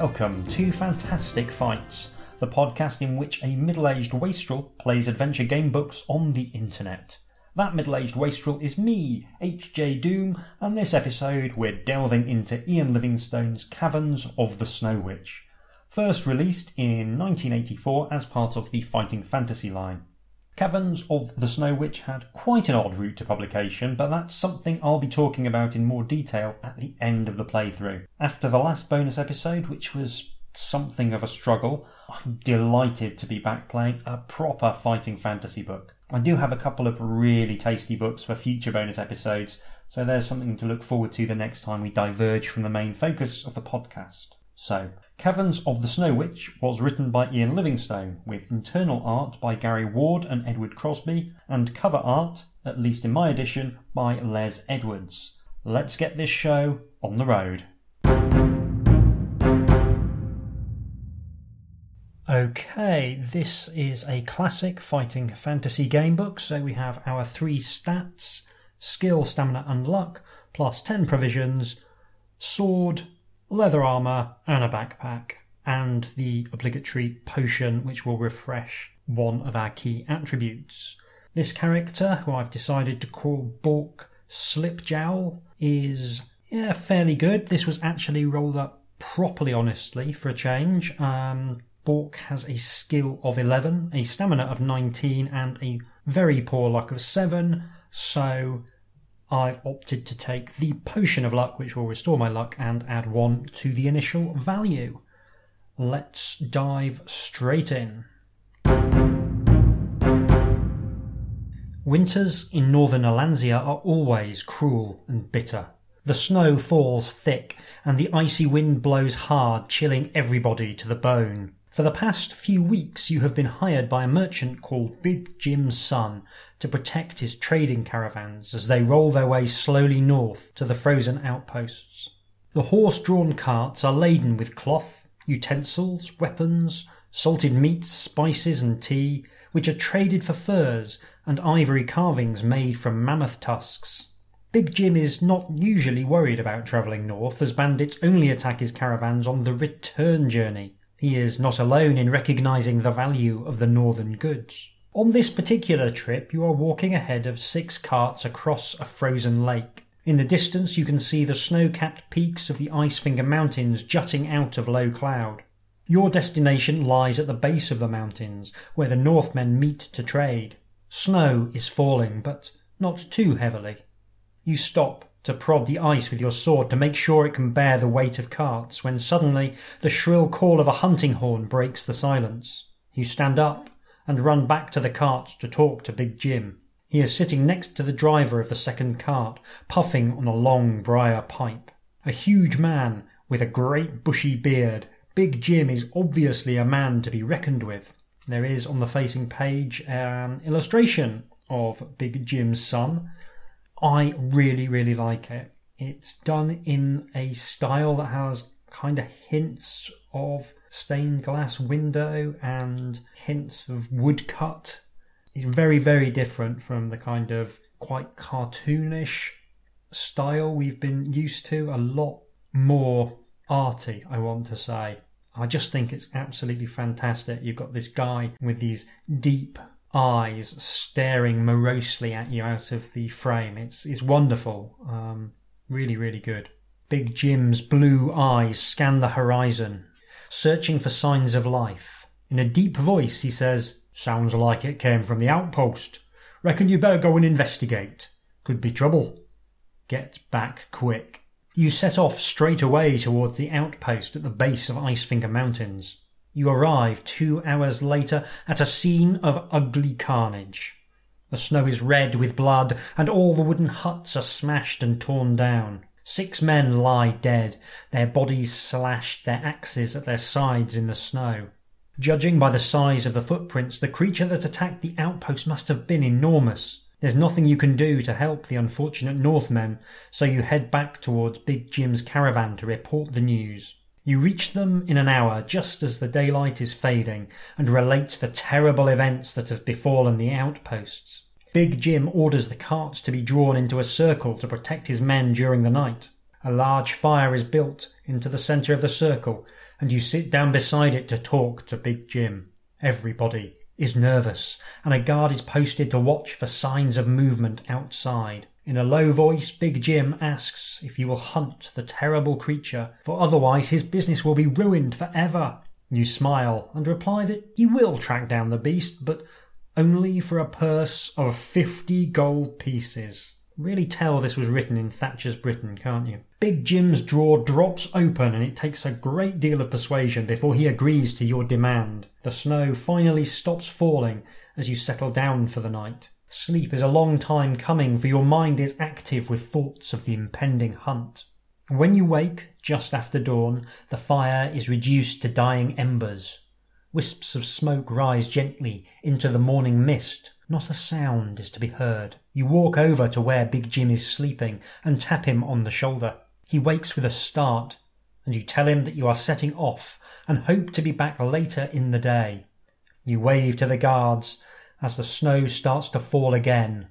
Welcome to Fantastic Fights, the podcast in which a middle aged wastrel plays adventure game books on the internet. That middle aged wastrel is me, HJ Doom, and this episode we're delving into Ian Livingstone's Caverns of the Snow Witch, first released in 1984 as part of the Fighting Fantasy line. Caverns of the Snow Witch had quite an odd route to publication, but that's something I'll be talking about in more detail at the end of the playthrough. After the last bonus episode, which was something of a struggle, I'm delighted to be back playing a proper fighting fantasy book. I do have a couple of really tasty books for future bonus episodes, so there's something to look forward to the next time we diverge from the main focus of the podcast. So, Caverns of the Snow Witch was written by Ian Livingstone, with internal art by Gary Ward and Edward Crosby, and cover art, at least in my edition, by Les Edwards. Let's get this show on the road. Okay, this is a classic fighting fantasy game book, so we have our three stats skill, stamina, and luck, plus 10 provisions, sword, leather armour, and a backpack, and the obligatory potion which will refresh one of our key attributes. This character, who I've decided to call Bork Slipjowl, is yeah fairly good. This was actually rolled up properly, honestly, for a change. Um, Bork has a skill of 11, a stamina of 19, and a very poor luck of 7, so I've opted to take the Potion of Luck, which will restore my luck, and add 1 to the initial value. Let's dive straight in. Winters in northern Allansia are always cruel and bitter. The snow falls thick, and the icy wind blows hard, chilling everybody to the bone. For the past few weeks, you have been hired by a merchant called Big Jim Sunstar to protect his trading caravans as they roll their way slowly north to the frozen outposts. The horse drawn carts are laden with cloth, utensils, weapons, salted meats, spices, and tea, which are traded for furs and ivory carvings made from mammoth tusks. Big Jim is not usually worried about travelling north, as bandits only attack his caravans on the return journey. He is not alone in recognizing the value of the northern goods. On this particular trip, you are walking ahead of six carts across a frozen lake. In the distance, you can see the snow capped peaks of the Icefinger Mountains jutting out of low cloud. Your destination lies at the base of the mountains, where the Northmen meet to trade. Snow is falling, but not too heavily. You stop to prod the ice with your sword to make sure it can bear the weight of carts, when suddenly the shrill call of a hunting horn breaks the silence. You stand up and run back to the carts to talk to Big Jim. He is sitting next to the driver of the second cart, puffing on a long briar pipe. A huge man with a great bushy beard, Big Jim is obviously a man to be reckoned with. There is on the facing page an illustration of Big Jim Sunstar, I really, really like it. It's done in a style that has kind of hints of stained glass window and hints of woodcut. It's very, very different from the kind of quite cartoonish style we've been used to. A lot more arty, I want to say. I just think it's absolutely fantastic. You've got this guy with these deep eyes staring morosely at you out of the frame. It's it's wonderful. Um, really, really good. Big Jim's blue eyes scan the horizon, searching for signs of life. In a deep voice, he says, Sounds like it came from the outpost. Reckon you better go and investigate. Could be trouble. Get back quick. You set off straight away towards the outpost at the base of Icefinger Mountains. You arrive two hours later at a scene of ugly carnage. The snow is red with blood, and all the wooden huts are smashed and torn down. Six men lie dead, their bodies slashed, their axes at their sides in the snow. Judging by the size of the footprints, the creature that attacked the outpost must have been enormous. There's nothing you can do to help the unfortunate Northmen, so you head back towards Big Jim's caravan to report the news. You reach them in an hour just as the daylight is fading and relate the terrible events that have befallen the outposts. Big Jim orders the carts to be drawn into a circle to protect his men during the night. A large fire is built into the centre of the circle, and you sit down beside it to talk to Big Jim. Everybody is nervous, and a guard is posted to watch for signs of movement outside. In a low voice, Big Jim asks if you will hunt the terrible creature, for otherwise his business will be ruined forever. You smile and reply that you will track down the beast, but only for a purse of fifty gold pieces. Really tell this was written in Thatcher's Britain, can't you? Big Jim's drawer drops open and it takes a great deal of persuasion before he agrees to your demand. The snow finally stops falling as you settle down for the night. Sleep is a long time coming, for your mind is active with thoughts of the impending hunt. When you wake, just after dawn, the fire is reduced to dying embers. Wisps of smoke rise gently into the morning mist. Not a sound is to be heard. You walk over to where Big Jim is sleeping and tap him on the shoulder. He wakes with a start, and you tell him that you are setting off and hope to be back later in the day. You wave to the guards as the snow starts to fall again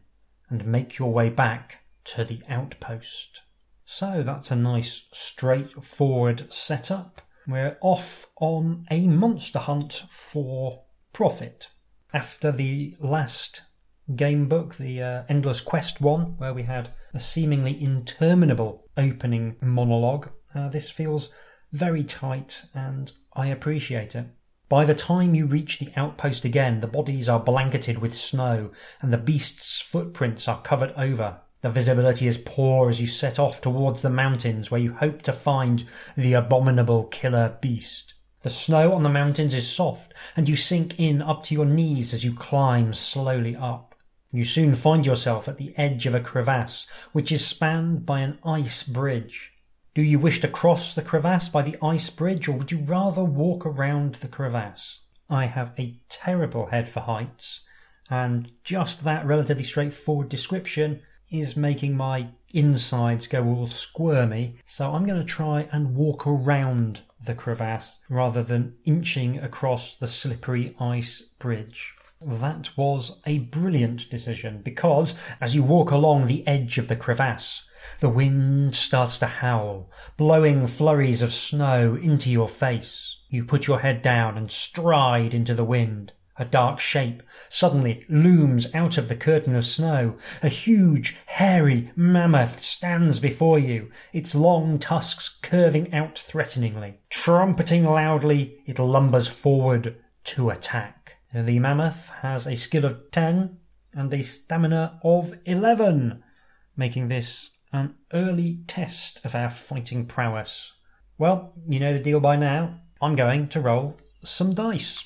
and make your way back to the outpost. So that's a nice straightforward setup. We're off on a monster hunt for profit. After the last game book, the uh, Endless Quest one, where we had a seemingly interminable opening monologue. Uh, this feels very tight and I appreciate it. By the time you reach the outpost again, the bodies are blanketed with snow and the beast's footprints are covered over. The visibility is poor as you set off towards the mountains where you hope to find the abominable killer beast. The snow on the mountains is soft and you sink in up to your knees as you climb slowly up. You soon find yourself at the edge of a crevasse, which is spanned by an ice bridge. Do you wish to cross the crevasse by the ice bridge, or would you rather walk around the crevasse? I have a terrible head for heights, and just that relatively straightforward description is making my insides go all squirmy, so I'm going to try and walk around the crevasse rather than inching across the slippery ice bridge. That was a brilliant decision because as you walk along the edge of the crevasse, the wind starts to howl, blowing flurries of snow into your face. You put your head down and stride into the wind. A dark shape suddenly looms out of the curtain of snow. A huge, hairy mammoth stands before you, its long tusks curving out threateningly. Trumpeting loudly, it lumbers forward to attack. The mammoth has a skill of 10 and a stamina of 11, making this an early test of our fighting prowess. Well, you know the deal by now. I'm going to roll some dice.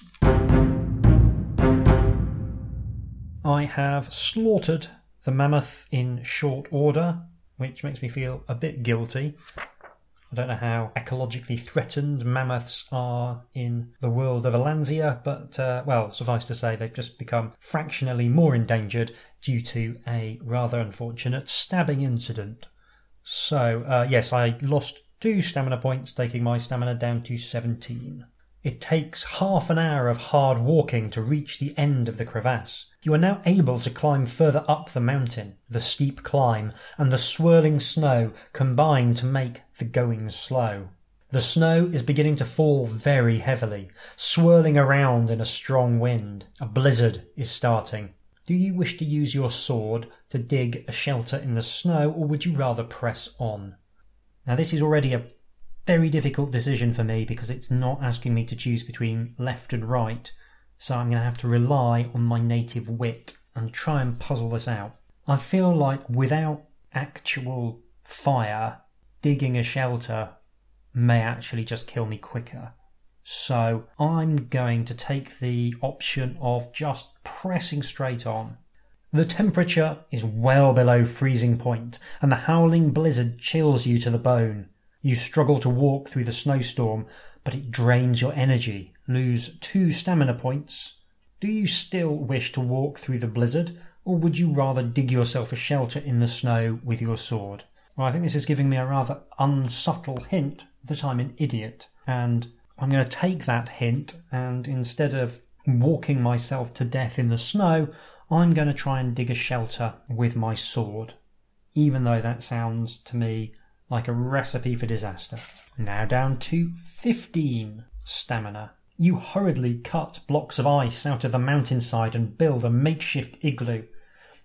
I have slaughtered the mammoth in short order, which makes me feel a bit guilty. I don't know how ecologically threatened mammoths are in the world of Allansia, but uh, well, suffice to say, they've just become fractionally more endangered due to a rather unfortunate stabbing incident. So, uh, yes, I lost two stamina points, taking my stamina down to 17. It takes half an hour of hard walking to reach the end of the crevasse. You are now able to climb further up the mountain. The steep climb and the swirling snow combine to make the going slow. The snow is beginning to fall very heavily, swirling around in a strong wind. A blizzard is starting. Do you wish to use your sword to dig a shelter in the snow, or would you rather press on? Now, this is already a very difficult decision for me because it's not asking me to choose between left and right. So I'm going to have to rely on my native wit and try and puzzle this out. I feel like without actual fire, digging a shelter may actually just kill me quicker. So I'm going to take the option of just pressing straight on. The temperature is well below freezing point, and the howling blizzard chills you to the bone. You struggle to walk through the snowstorm, but it drains your energy. Lose two stamina points. Do you still wish to walk through the blizzard, or would you rather dig yourself a shelter in the snow with your sword? Well, I think this is giving me a rather unsubtle hint that I'm an idiot, and I'm going to take that hint, and instead of walking myself to death in the snow, I'm going to try and dig a shelter with my sword. Even though that sounds to me like a recipe for disaster. Now down to 15 stamina. You hurriedly cut blocks of ice out of the mountainside and build a makeshift igloo.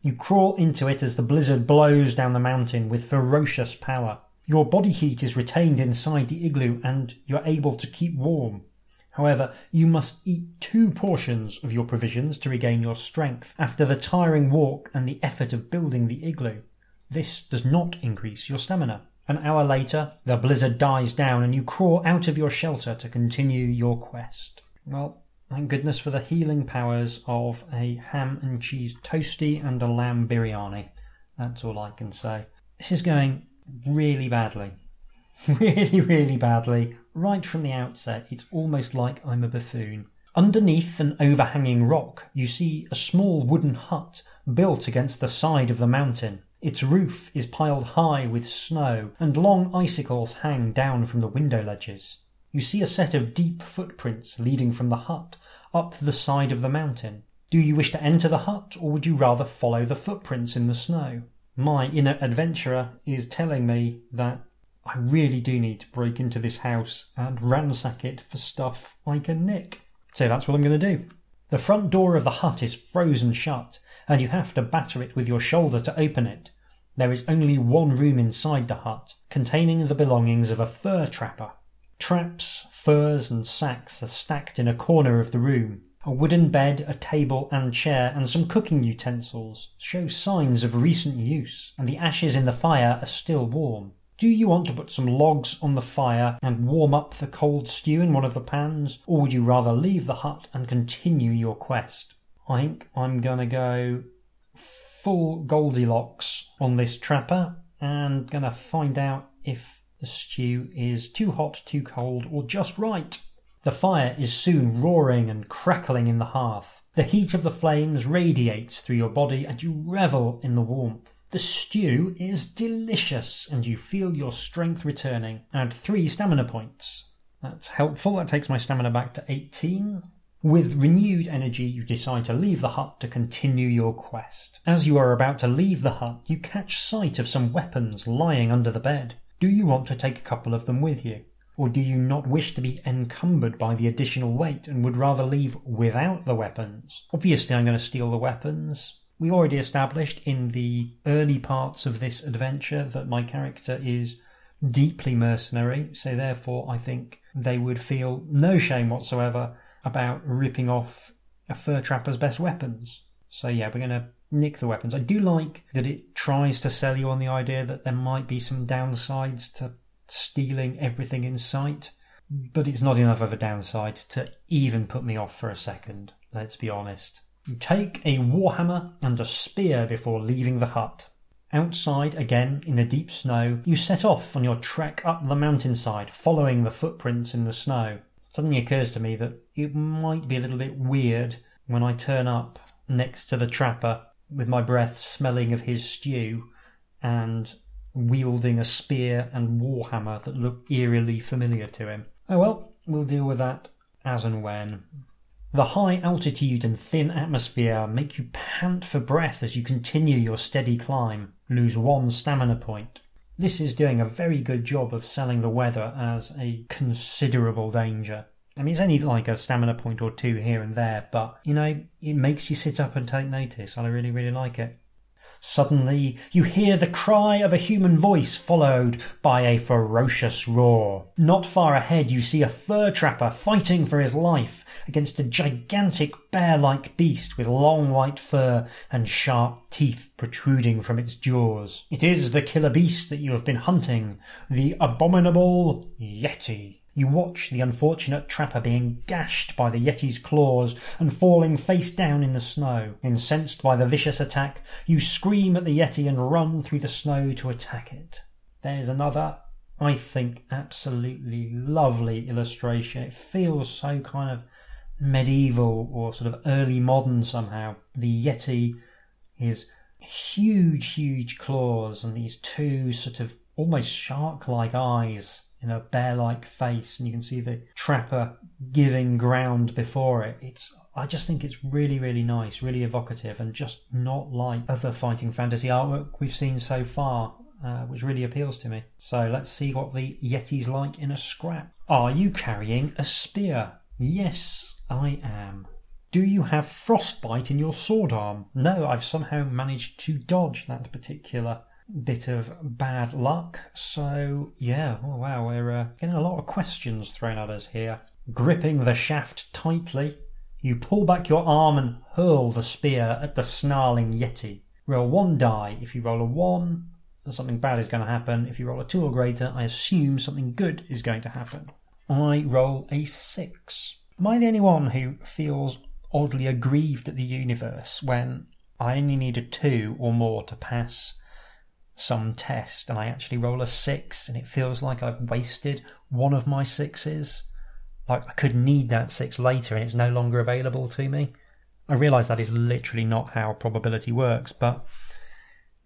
You crawl into it as the blizzard blows down the mountain with ferocious power. Your body heat is retained inside the igloo and you're able to keep warm. However, you must eat two portions of your provisions to regain your strength after the tiring walk and the effort of building the igloo. This does not increase your stamina. An hour later, the blizzard dies down and you crawl out of your shelter to continue your quest. Well, thank goodness for the healing powers of a ham and cheese toasty and a lamb biryani. That's all I can say. This is going really badly. really, really badly. Right from the outset, it's almost like I'm a buffoon. Underneath an overhanging rock, you see a small wooden hut built against the side of the mountain. Its roof is piled high with snow, and long icicles hang down from the window ledges. You see a set of deep footprints leading from the hut up the side of the mountain. Do you wish to enter the hut, or would you rather follow the footprints in the snow? My inner adventurer is telling me that I really do need to break into this house and ransack it for stuff I can nick. So that's what I'm going to do. The front door of the hut is frozen shut, and you have to batter it with your shoulder to open it. There is only one room inside the hut, containing the belongings of a fur trapper. Traps, furs, and sacks are stacked in a corner of the room. A wooden bed, a table and chair, and some cooking utensils show signs of recent use, and the ashes in the fire are still warm. Do you want to put some logs on the fire and warm up the cold stew in one of the pans, or would you rather leave the hut and continue your quest? I think I'm gonna go full Goldilocks on this trapper and gonna find out if the stew is too hot, too cold, or just right. The fire is soon roaring and crackling in the hearth. The heat of the flames radiates through your body and you revel in the warmth. The stew is delicious and you feel your strength returning. Add three stamina points. That's helpful. That takes my stamina back to 18. With renewed energy, you decide to leave the hut to continue your quest. As you are about to leave the hut, you catch sight of some weapons lying under the bed. Do you want to take a couple of them with you? Or do you not wish to be encumbered by the additional weight and would rather leave without the weapons? Obviously, I'm going to steal the weapons we already established in the early parts of this adventure that my character is deeply mercenary, so therefore I think they would feel no shame whatsoever about ripping off a fur trapper's best weapons. So yeah, we're going to nick the weapons. I do like that it tries to sell you on the idea that there might be some downsides to stealing everything in sight, but it's not enough of a downside to even put me off for a second, let's be honest. Take a warhammer and a spear before leaving the hut. Outside, again in the deep snow, you set off on your trek up the mountainside, following the footprints in the snow. Suddenly occurs to me that it might be a little bit weird when I turn up next to the trapper with my breath smelling of his stew and wielding a spear and warhammer that look eerily familiar to him. Oh well, we'll deal with that as and when. The high altitude and thin atmosphere make you pant for breath as you continue your steady climb, lose one stamina point. This is doing a very good job of selling the weather as a considerable danger. I mean, it's only like a stamina point or two here and there, but you know, it makes you sit up and take notice. and I really, really like it. Suddenly, you hear the cry of a human voice followed by a ferocious roar. Not far ahead, you see a fur trapper fighting for his life against a gigantic bear-like beast with long white fur and sharp teeth protruding from its jaws. It is the killer beast that you have been hunting, the abominable Yeti. You watch the unfortunate trapper being gashed by the Yeti's claws and falling face down in the snow. Incensed by the vicious attack, you scream at the Yeti and run through the snow to attack it. There's another, I think, absolutely lovely illustration. It feels so kind of medieval or sort of early modern somehow. The Yeti is huge, huge claws and these two sort of almost shark like eyes in a bear-like face, and you can see the trapper giving ground before it. It's I just think it's really, really nice, really evocative, and just not like other fighting fantasy artwork we've seen so far. uh, which really appeals to me. So let's see what the Yeti's like in a scrap. Are you carrying a spear? Yes, I am. Do you have frostbite in your sword arm? No, I've somehow managed to dodge that particular bit of bad luck. So, yeah, oh wow, we're uh, getting a lot of questions thrown at us here. Gripping the shaft tightly, you pull back your arm and hurl the spear at the snarling Yeti. Roll one die. If you roll a one, something bad is going to happen. If you roll a two or greater, I assume something good is going to happen. I roll a six. Am I the only one who feels oddly aggrieved at the universe when I only need a two or more to pass some test and I actually roll a six and it feels like I've wasted one of my sixes? Like I could need that six later and it's no longer available to me. I realise that is literally not how probability works, but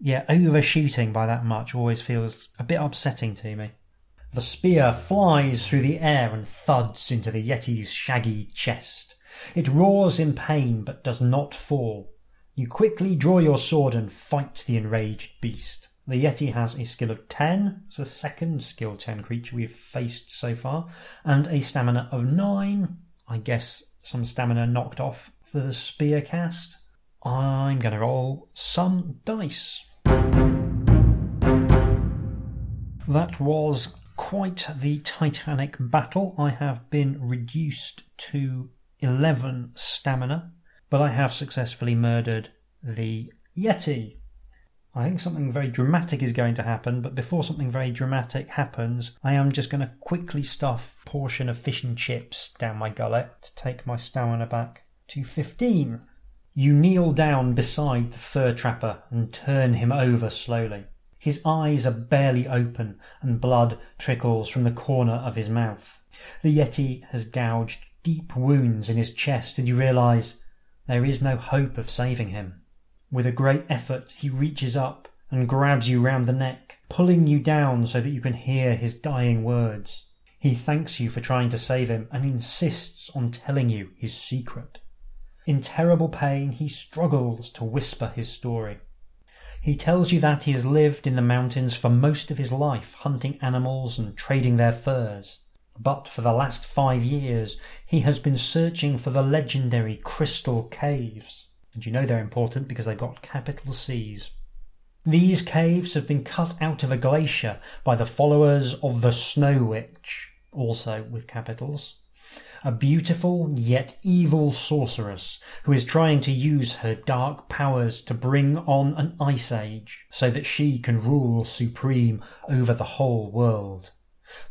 yeah, overshooting by that much always feels a bit upsetting to me. The spear flies through the air and thuds into the Yeti's shaggy chest. It roars in pain but does not fall. You quickly draw your sword and fight the enraged beast. The Yeti has a skill of 10, it's the second skill 10 creature we've faced so far, and a stamina of 9. I guess some stamina knocked off for the spear cast. I'm going to roll some dice. That was quite the titanic battle. I have been reduced to 11 stamina, but I have successfully murdered the Yeti. I think something very dramatic is going to happen, but before something very dramatic happens, I am just going to quickly stuff a portion of fish and chips down my gullet to take my stamina back to 15. You kneel down beside the fur trapper and turn him over slowly. His eyes are barely open and blood trickles from the corner of his mouth. The Yeti has gouged deep wounds in his chest and you realize there is no hope of saving him. With a great effort, he reaches up and grabs you round the neck, pulling you down so that you can hear his dying words. He thanks you for trying to save him and insists on telling you his secret. In terrible pain, he struggles to whisper his story. He tells you that he has lived in the mountains for most of his life, hunting animals and trading their furs. But for the last five years, he has been searching for the legendary Crystal Caves. And you know they're important because they've got capital C's. These caves have been cut out of a glacier by the followers of the Snow Witch, also with capitals. A beautiful yet evil sorceress who is trying to use her dark powers to bring on an ice age so that she can rule supreme over the whole world.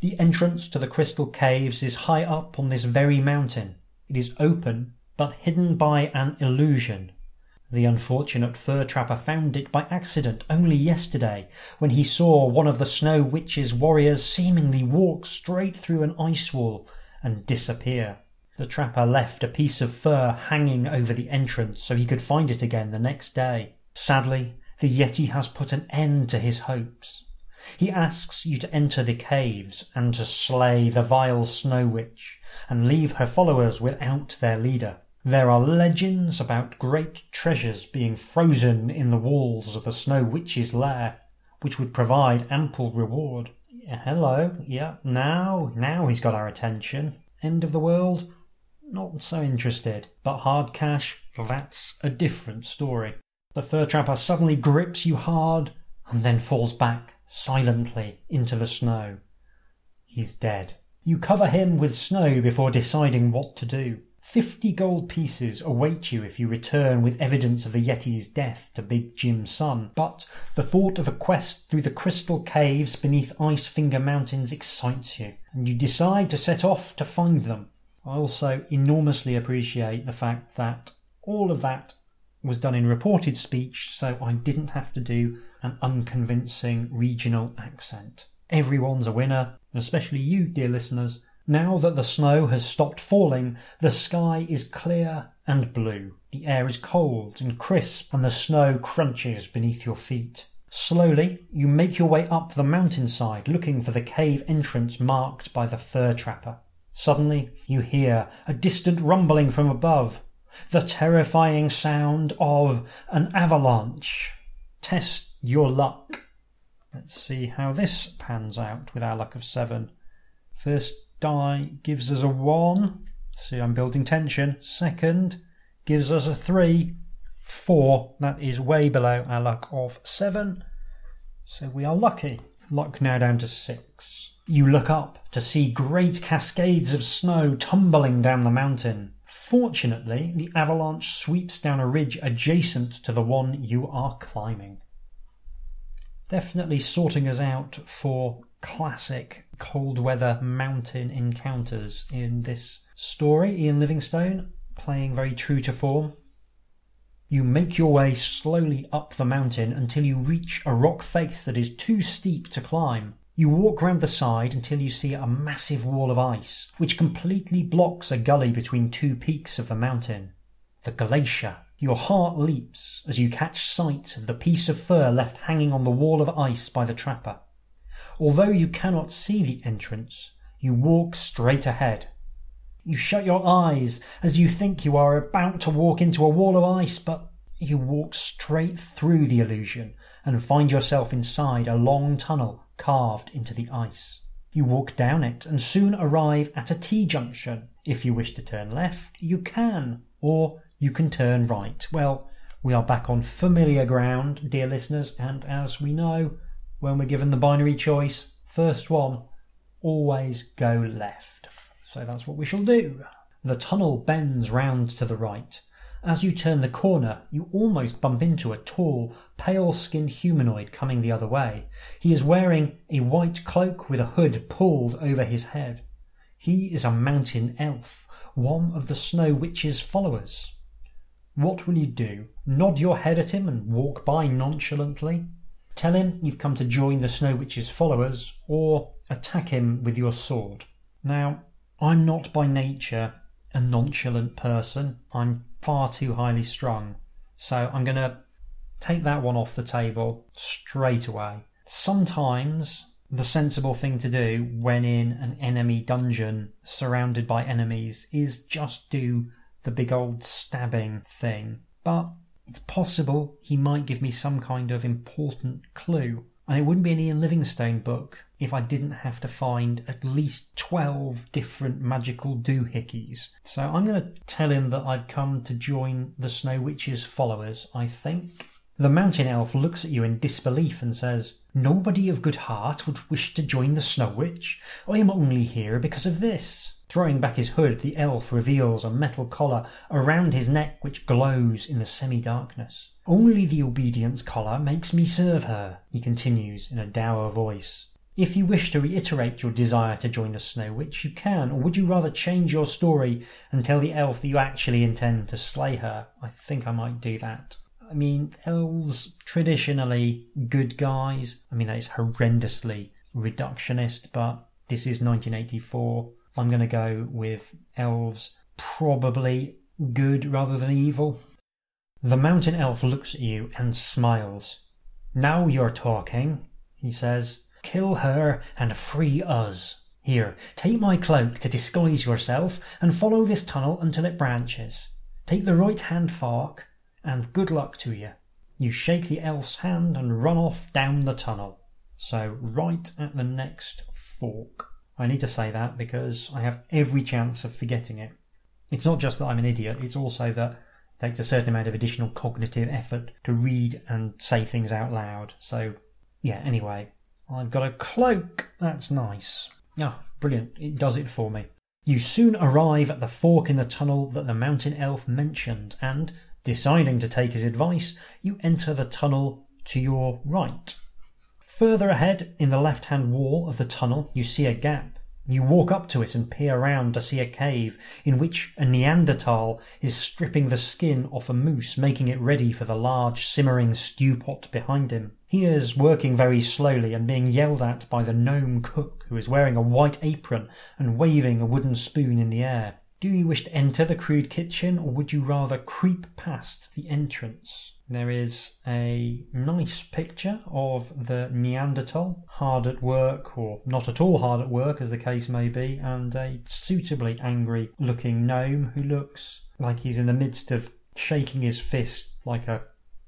The entrance to the crystal caves is high up on this very mountain. It is open, but hidden by an illusion. The unfortunate fur trapper found it by accident only yesterday, when he saw one of the Snow Witch's warriors seemingly walk straight through an ice wall and disappear. The trapper left a piece of fur hanging over the entrance so he could find it again the next day. Sadly, the Yeti has put an end to his hopes. He asks you to enter the caves and to slay the vile Snow Witch and leave her followers without their leader. There are legends about great treasures being frozen in the walls of the Snow Witch's lair, which would provide ample reward. Hello, yeah, now, now he's got our attention. End of the world? Not so interested. But hard cash, that's a different story. The fur trapper suddenly grips you hard and then falls back silently into the snow. He's dead. You cover him with snow before deciding what to do. Fifty gold pieces await you if you return with evidence of the Yeti's death to Big Jim Sunstar, but the thought of a quest through the crystal caves beneath Ice Finger Mountains excites you, and you decide to set off to find them. I also enormously appreciate the fact that all of that was done in reported speech, so I didn't have to do an unconvincing regional accent. Everyone's a winner, especially you, dear listeners. Now that the snow has stopped falling, the sky is clear and blue. The air is cold and crisp, and the snow crunches beneath your feet. Slowly, you make your way up the mountainside looking for the cave entrance marked by the fur trapper. Suddenly, you hear a distant rumbling from above the terrifying sound of an avalanche. Test your luck. Let's see how this pans out with our luck of seven. First die gives us a one. See, I'm building tension. Second gives us a three. Four, that is way below our luck of seven. So we are lucky. Luck now down to six. You look up to see great cascades of snow tumbling down the mountain. Fortunately, the avalanche sweeps down a ridge adjacent to the one you are climbing. Definitely sorting us out for classic cold weather mountain encounters in this story. Ian Livingstone playing very true to form. You make your way slowly up the mountain until you reach a rock face that is too steep to climb. You walk round the side until you see a massive wall of ice, which completely blocks a gully between two peaks of the mountain. The glacier. Your heart leaps as you catch sight of the piece of fur left hanging on the wall of ice by the trapper. Although you cannot see the entrance, you walk straight ahead. You shut your eyes as you think you are about to walk into a wall of ice, but you walk straight through the illusion and find yourself inside a long tunnel carved into the ice. You walk down it and soon arrive at a T junction. If you wish to turn left, you can, or you can turn right. Well, we are back on familiar ground, dear listeners, and as we know, when we're given the binary choice, first one, always go left. So that's what we shall do. The tunnel bends round to the right, as you turn the corner, you almost bump into a tall, pale skinned humanoid coming the other way. He is wearing a white cloak with a hood pulled over his head. He is a mountain elf, one of the Snow Witch's followers. What will you do? Nod your head at him and walk by nonchalantly? Tell him you've come to join the Snow Witch's followers, or attack him with your sword. Now, I'm not by nature a nonchalant person. I'm far too highly strung. So I'm going to take that one off the table straight away. Sometimes the sensible thing to do when in an enemy dungeon surrounded by enemies is just do the big old stabbing thing. But it's possible he might give me some kind of important clue. And it wouldn't be an Ian Livingstone book if I didn't have to find at least 12 different magical doohickeys. So I'm going to tell him that I've come to join the Snow Witch's followers, I think. The mountain elf looks at you in disbelief and says, Nobody of good heart would wish to join the Snow Witch. I am only here because of this. Throwing back his hood, the elf reveals a metal collar around his neck which glows in the semi darkness. Only the obedience collar makes me serve her, he continues in a dour voice. If you wish to reiterate your desire to join the Snow Witch, you can, or would you rather change your story and tell the elf that you actually intend to slay her? I think I might do that. I mean, elves traditionally good guys. I mean, that is horrendously reductionist, but this is 1984. I'm going to go with elves probably good rather than evil. The mountain elf looks at you and smiles. Now you're talking, he says. Kill her and free us. Here, take my cloak to disguise yourself and follow this tunnel until it branches. Take the right hand fork and good luck to you. You shake the elf's hand and run off down the tunnel. So, right at the next fork. I need to say that because I have every chance of forgetting it. It's not just that I'm an idiot, it's also that it takes a certain amount of additional cognitive effort to read and say things out loud. So, yeah, anyway, I've got a cloak. That's nice. Ah, brilliant. It does it for me. You soon arrive at the fork in the tunnel that the mountain elf mentioned, and, deciding to take his advice, you enter the tunnel to your right. Further ahead, in the left hand wall of the tunnel, you see a gap. You walk up to it and peer around to see a cave in which a Neanderthal is stripping the skin off a moose, making it ready for the large simmering stew pot behind him. He is working very slowly and being yelled at by the gnome cook, who is wearing a white apron and waving a wooden spoon in the air. Do you wish to enter the crude kitchen, or would you rather creep past the entrance? There is a nice picture of the Neanderthal, hard at work or not at all hard at work, as the case may be, and a suitably angry looking gnome who looks like he's in the midst of shaking his fist like a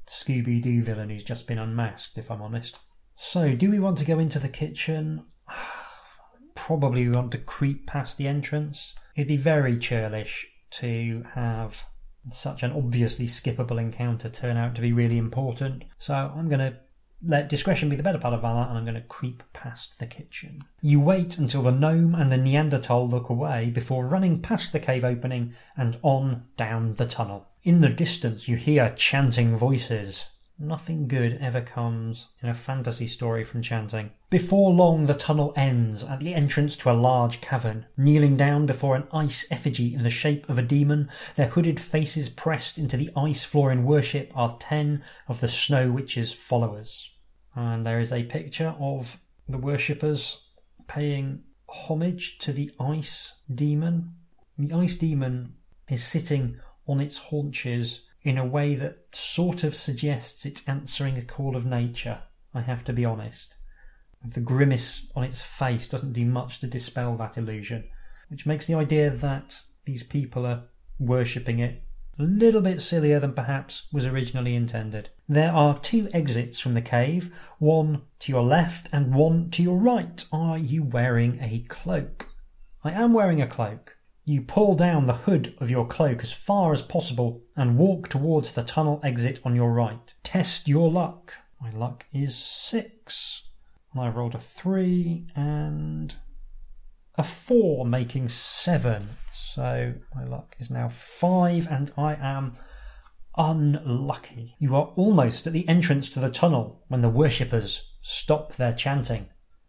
Scooby Doo villain who's just been unmasked, if I'm honest. So, do we want to go into the kitchen? Probably we want to creep past the entrance. It'd be very churlish to have such an obviously skippable encounter turn out to be really important. So I'm going to let discretion be the better part of valor and I'm going to creep past the kitchen. You wait until the gnome and the Neanderthal look away before running past the cave opening and on down the tunnel. In the distance, you hear chanting voices. Nothing good ever comes in a fantasy story from chanting. Before long, the tunnel ends at the entrance to a large cavern. Kneeling down before an ice effigy in the shape of a demon, their hooded faces pressed into the ice floor in worship, are ten of the Snow Witch's followers. And there is a picture of the worshippers paying homage to the ice demon. The ice demon is sitting on its haunches in a way that sort of suggests it's answering a call of nature, I have to be honest. The grimace on its face doesn't do much to dispel that illusion, which makes the idea that these people are worshipping it a little bit sillier than perhaps was originally intended. There are two exits from the cave, one to your left and one to your right. Are you wearing a cloak? I am wearing a cloak. You pull down the hood of your cloak as far as possible and walk towards the tunnel exit on your right. Test your luck. My luck is six. I've rolled a three and a four, making seven. So my luck is now five, and I am unlucky. You are almost at the entrance to the tunnel when the worshippers stop their chanting.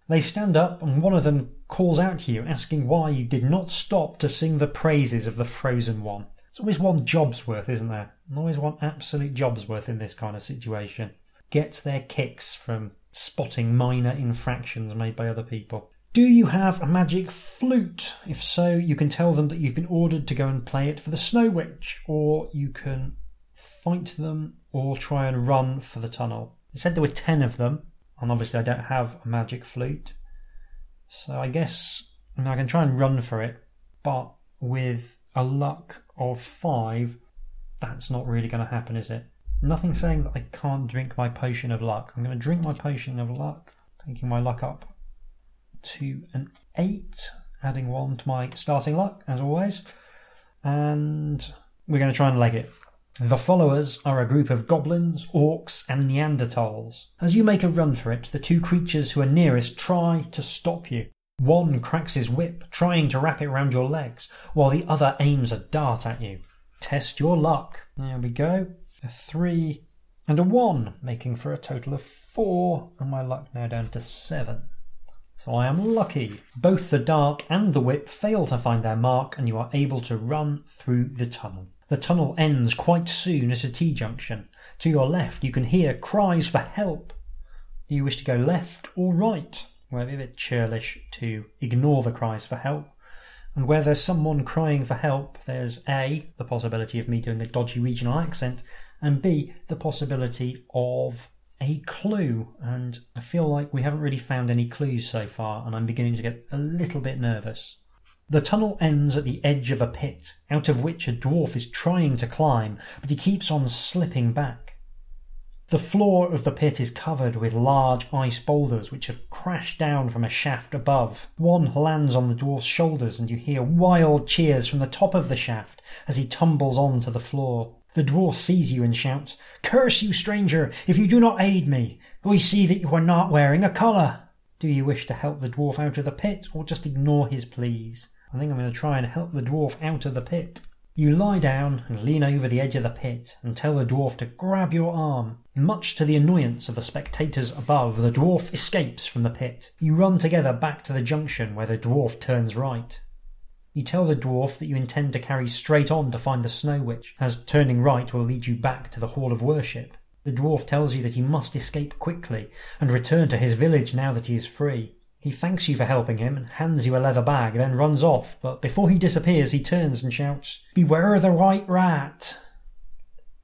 They stand up, and one of them calls out to you, asking why you did not stop to sing the praises of the frozen one. It's always one job's worth, isn't there? Always one absolute job's worth in this kind of situation. Get their kicks from spotting minor infractions made by other people. Do you have a magic flute? If so, you can tell them that you've been ordered to go and play it for the Snow Witch, or you can fight them or try and run for the tunnel. It said there were ten of them, and obviously I don't have a magic flute. So I guess I, can try and run for it, but with a luck of five, that's not really going to happen, is it? Nothing saying that I can't drink my potion of luck. I'm going to drink my potion of luck, taking my luck up to an eight, adding one to my starting luck, as always. And we're going to try and leg it. The followers are a group of goblins, orcs, and Neanderthals. As you make a run for it, the two creatures who are nearest try to stop you. One cracks his whip, trying to wrap it round your legs, while the other aims a dart at you. Test your luck. There we go. A three and a one, making for a total of four, and my luck now down to seven. So I am lucky. Both the dark and the whip fail to find their mark, and you are able to run through the tunnel. The tunnel ends quite soon at a T junction. To your left, you can hear cries for help. Do you wish to go left or right? Well, it's a bit churlish to ignore the cries for help. And where there's someone crying for help, there's A, the possibility of me doing a dodgy regional accent, and B, the possibility of a clue. And I feel like we haven't really found any clues so far, and I'm beginning to get a little bit nervous. The tunnel ends at the edge of a pit, out of which a dwarf is trying to climb, but he keeps on slipping back. The floor of the pit is covered with large ice boulders which have crashed down from a shaft above. One lands on the dwarf's shoulders, and you hear wild cheers from the top of the shaft as he tumbles on to the floor. The dwarf sees you and shouts, Curse you, stranger, if you do not aid me! We see that you are not wearing a collar! Do you wish to help the dwarf out of the pit, or just ignore his pleas? I think I'm going to try and help the dwarf out of the pit. You lie down and lean over the edge of the pit and tell the dwarf to grab your arm. Much to the annoyance of the spectators above, the dwarf escapes from the pit. You run together back to the junction where the dwarf turns right. You tell the dwarf that you intend to carry straight on to find the Snow Witch, as turning right will lead you back to the Hall of Worship. The dwarf tells you that he must escape quickly and return to his village now that he is free. He thanks you for helping him and hands you a leather bag, then runs off, but before he disappears, he turns and shouts, Beware the white rat!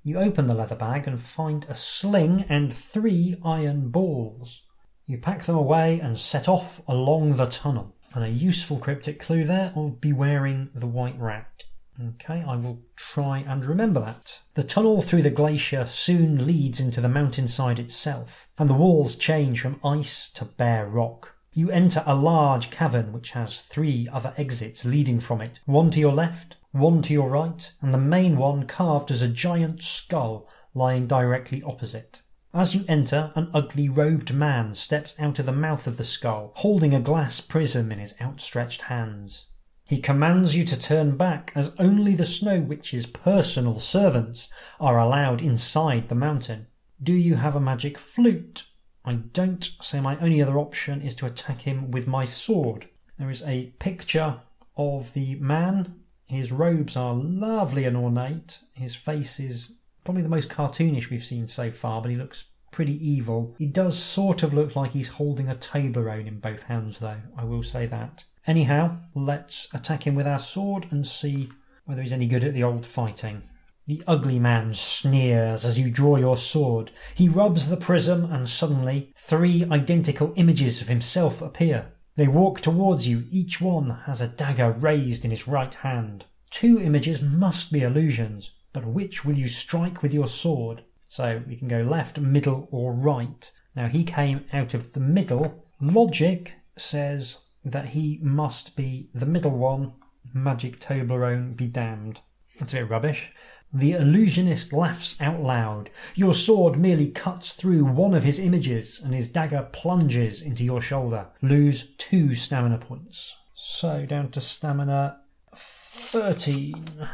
You open the leather bag and find a sling and three iron balls. You pack them away and set off along the tunnel. And a useful cryptic clue there of bewaring the white rat. Okay, I will try and remember that. The tunnel through the glacier soon leads into the mountainside itself, and the walls change from ice to bare rock. You enter a large cavern which has three other exits leading from it, one to your left, one to your right, and the main one carved as a giant skull lying directly opposite. As you enter, an ugly robed man steps out of the mouth of the skull, holding a glass prism in his outstretched hands. He commands you to turn back, as only the Snow Witch's personal servants are allowed inside the mountain. Do you have a magic flute? I don't, so my only other option is to attack him with my sword. There is a picture of the man. His robes are lovely and ornate. His face is probably the most cartoonish we've seen so far, but he looks pretty evil. He does sort of look like he's holding a Toblerone in both hands, though, I will say that. Anyhow, let's attack him with our sword and see whether he's any good at the old fighting. The ugly man sneers as you draw your sword. He rubs the prism, and suddenly three identical images of himself appear. They walk towards you. Each one has a dagger raised in his right hand. Two images must be illusions, but which will you strike with your sword? So we can go left, middle, or right. Now he came out of the middle. Logic says that he must be the middle one. Magic Toblerone be damned. That's a bit rubbish. The illusionist laughs out loud. Your sword merely cuts through one of his images, and his dagger plunges into your shoulder. Lose two stamina points. So down to stamina 13.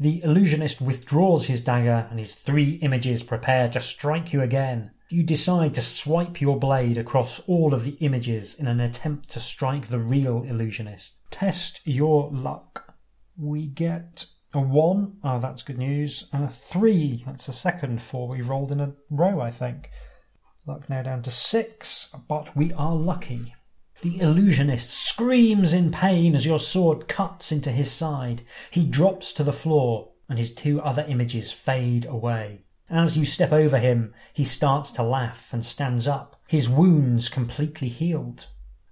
The illusionist withdraws his dagger, and his three images prepare to strike you again. You decide to swipe your blade across all of the images in an attempt to strike the real illusionist. Test your luck. We get a 1, oh, that's good news, and a 3, that's the second 4 we rolled in a row, I think. Luck now down to 6, but we are lucky. The illusionist screams in pain as your sword cuts into his side. He drops to the floor, and his two other images fade away. As you step over him, he starts to laugh and stands up, his wounds completely healed.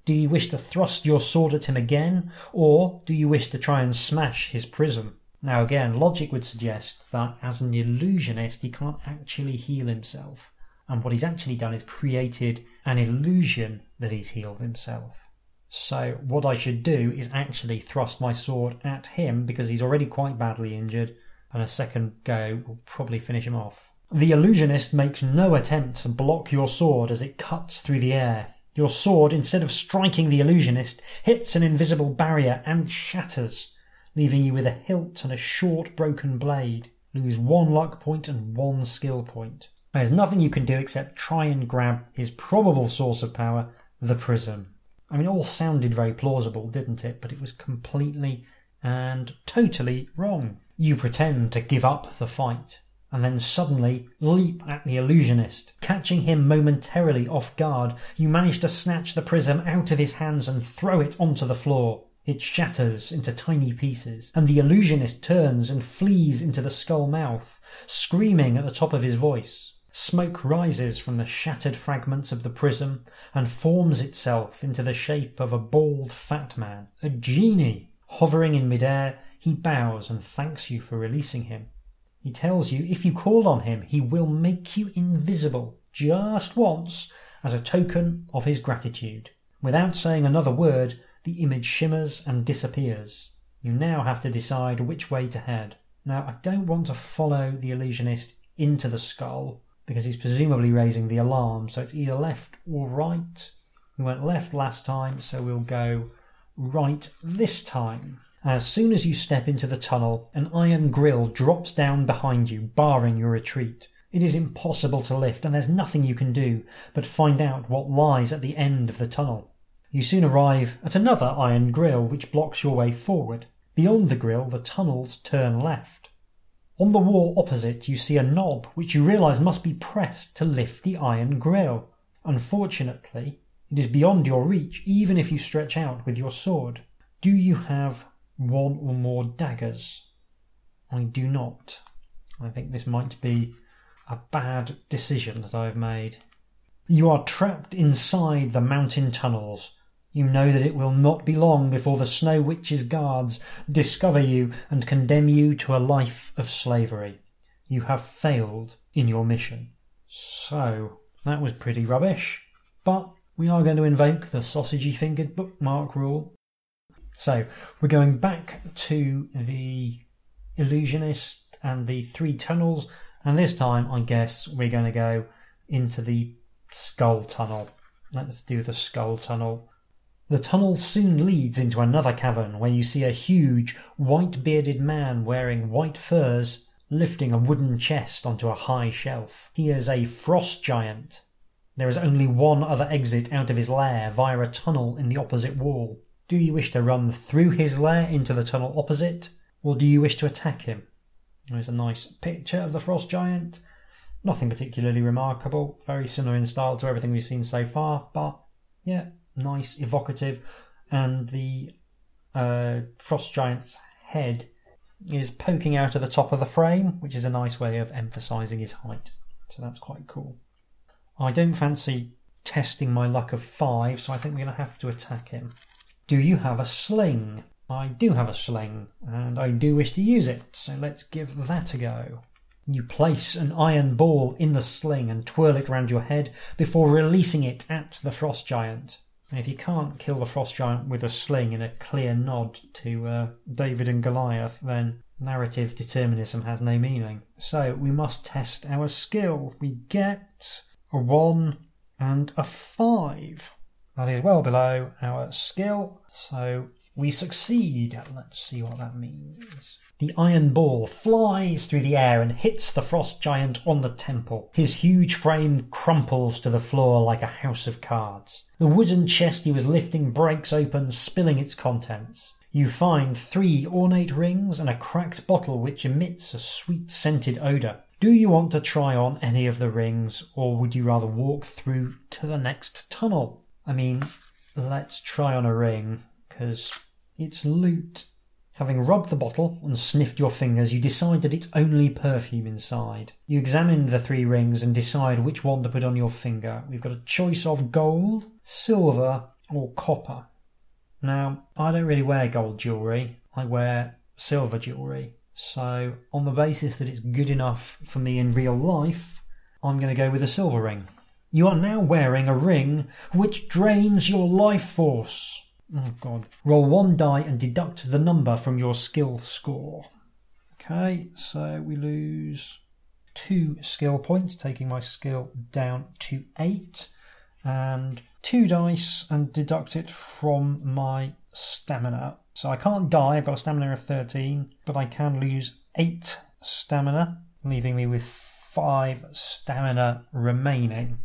Do you wish to thrust your sword at him again, or do you wish to try and smash his prism? Now, again, logic would suggest that as an illusionist, he can't actually heal himself. And what he's actually done is created an illusion that he's healed himself. So, what I should do is actually thrust my sword at him because he's already quite badly injured, and a second go will probably finish him off. The illusionist makes no attempt to block your sword as it cuts through the air. Your sword, instead of striking the illusionist, hits an invisible barrier and shatters, leaving you with a hilt and a short broken blade. Lose one luck point and one skill point. There's nothing you can do except try and grab his probable source of power, the prism. I mean, it all sounded very plausible, didn't it? But it was completely and totally wrong. You pretend to give up the fight, and then suddenly leap at the illusionist. Catching him momentarily off guard, you manage to snatch the prism out of his hands and throw it onto the floor. It shatters into tiny pieces, and the illusionist turns and flees into the skull mouth, screaming at the top of his voice. Smoke rises from the shattered fragments of the prism and forms itself into the shape of a bald fat man, a genie. Hovering in midair, he bows and thanks you for releasing him. He tells you if you call on him, he will make you invisible just once as a token of his gratitude. Without saying another word, the image shimmers and disappears. You now have to decide which way to head. Now, I don't want to follow the illusionist into the skull because he's presumably raising the alarm, so it's either left or right. We went left last time, so we'll go right this time. As soon as you step into the tunnel, an iron grill drops down behind you, barring your retreat. It is impossible to lift, and there's nothing you can do but find out what lies at the end of the tunnel. You soon arrive at another iron grill which blocks your way forward. Beyond the grill, the tunnels turn left. On the wall opposite, you see a knob which you realise must be pressed to lift the iron grill. Unfortunately, it is beyond your reach even if you stretch out with your sword. Do you have one or more daggers. I do not. I think this might be a bad decision that I have made. You are trapped inside the mountain tunnels. You know that it will not be long before the Snow Witch's guards discover you and condemn you to a life of slavery. You have failed in your mission. So, that was pretty rubbish. But we are going to invoke the sausagey fingered bookmark rule. So, we're going back to the illusionist and the three tunnels, and this time I guess we're going to go into the skull tunnel. Let's do the skull tunnel. The tunnel soon leads into another cavern where you see a huge, white bearded man wearing white furs lifting a wooden chest onto a high shelf. He is a frost giant. There is only one other exit out of his lair via a tunnel in the opposite wall. Do you wish to run through his lair into the tunnel opposite, or do you wish to attack him? There's a nice picture of the frost giant. Nothing particularly remarkable, very similar in style to everything we've seen so far, but yeah, nice, evocative, and the uh, frost giant's head is poking out of the top of the frame, which is a nice way of emphasizing his height. So that's quite cool. I don't fancy testing my luck of five, so I think we're going to have to attack him. Do you have a sling? I do have a sling, and I do wish to use it, so let's give that a go. You place an iron ball in the sling and twirl it round your head before releasing it at the frost giant. And if you can't kill the frost giant with a sling in a clear nod to uh, David and Goliath, then narrative determinism has no meaning. So we must test our skill. We get a 1 and a 5. That is well below our skill, so we succeed. Let's see what that means. The iron ball flies through the air and hits the frost giant on the temple. His huge frame crumples to the floor like a house of cards. The wooden chest he was lifting breaks open, spilling its contents. You find three ornate rings and a cracked bottle which emits a sweet scented odour. Do you want to try on any of the rings, or would you rather walk through to the next tunnel? I mean, let's try on a ring, because it's loot Having rubbed the bottle and sniffed your fingers, you decide that it's only perfume inside. You examine the three rings and decide which one to put on your finger. We've got a choice of gold, silver, or copper. Now, I don't really wear gold jewellery, I wear silver jewellery. So, on the basis that it's good enough for me in real life, I'm going to go with a silver ring. You are now wearing a ring which drains your life force. Oh god. Roll one die and deduct the number from your skill score. Okay, so we lose two skill points, taking my skill down to eight, and two dice and deduct it from my stamina. So I can't die, I've got a stamina of 13, but I can lose eight stamina, leaving me with five stamina remaining.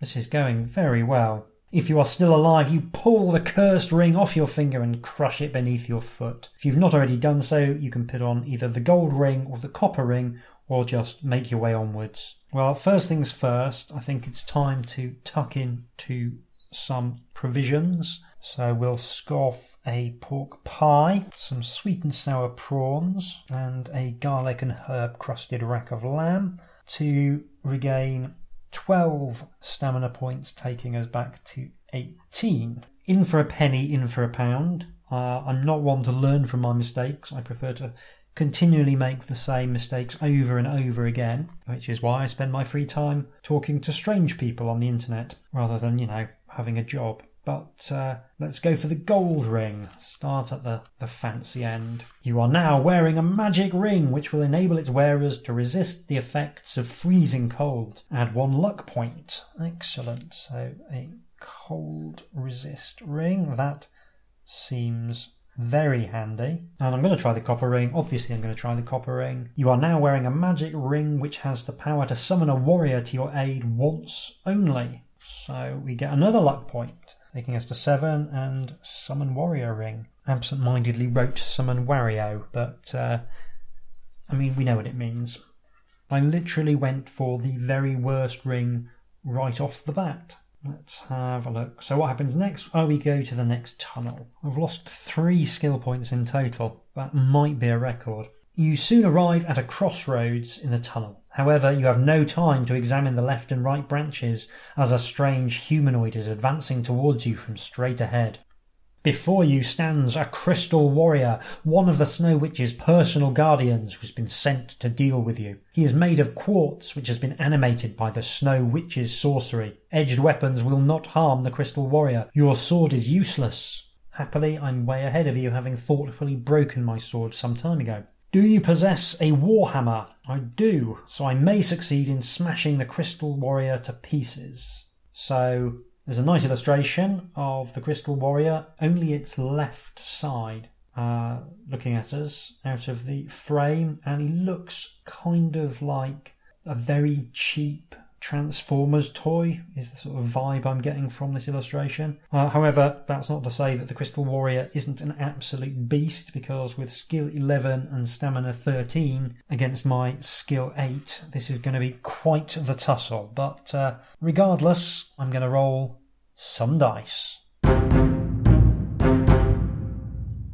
This is going very well. If you are still alive, you pull the cursed ring off your finger and crush it beneath your foot. If you've not already done so, you can put on either the gold ring or the copper ring, or just make your way onwards. Well, first things first, I think it's time to tuck in to some provisions. So we'll scoff a pork pie, some sweet and sour prawns, and a garlic and herb crusted rack of lamb to regain 12 stamina points, taking us back to 18. In for a penny, in for a pound. Uh, I'm not one to learn from my mistakes. I prefer to continually make the same mistakes over and over again, which is why I spend my free time talking to strange people on the internet rather than, you know, having a job. But uh, let's go for the gold ring. Start at the, the fancy end. You are now wearing a magic ring which will enable its wearers to resist the effects of freezing cold. Add one luck point. Excellent. So a cold resist ring. That seems very handy. And I'm going to try the copper ring. Obviously, I'm going to try the copper ring. You are now wearing a magic ring which has the power to summon a warrior to your aid once only. So we get another luck point taking us to seven, and Summon Warrior Ring. Absent mindedly wrote Summon Wario, but uh, I mean, we know what it means. I literally went for the very worst ring right off the bat. Let's have a look. So, what happens next? Oh, we go to the next tunnel. I've lost three skill points in total. That might be a record. You soon arrive at a crossroads in the tunnel. However, you have no time to examine the left and right branches as a strange humanoid is advancing towards you from straight ahead. Before you stands a crystal warrior, one of the Snow Witch's personal guardians who's been sent to deal with you. He is made of quartz which has been animated by the Snow Witch's sorcery. Edged weapons will not harm the crystal warrior. Your sword is useless. Happily, I'm way ahead of you, having thoughtfully broken my sword some time ago. Do you possess a warhammer? I do, so I may succeed in smashing the crystal warrior to pieces. So there's a nice illustration of the Crystal Warrior, only its left side uh, looking at us out of the frame, and he looks kind of like a very cheap Transformers toy, is the sort of vibe I'm getting from this illustration. Uh, however, that's not to say that the Crystal Warrior isn't an absolute beast, because with skill 11 and stamina 13 against my skill 8, this is going to be quite the tussle. But uh, regardless, I'm going to roll some dice.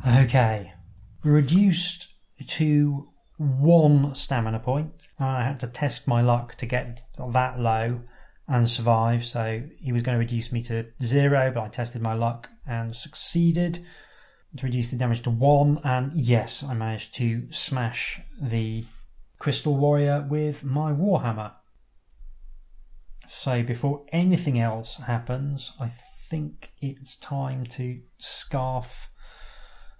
Okay, reduced to one stamina point. I had to test my luck to get that low and survive. So he was going to reduce me to zero, but I tested my luck and succeeded to reduce the damage to one. And yes, I managed to smash the Crystal Warrior with my Warhammer. So before anything else happens, I think it's time to scarf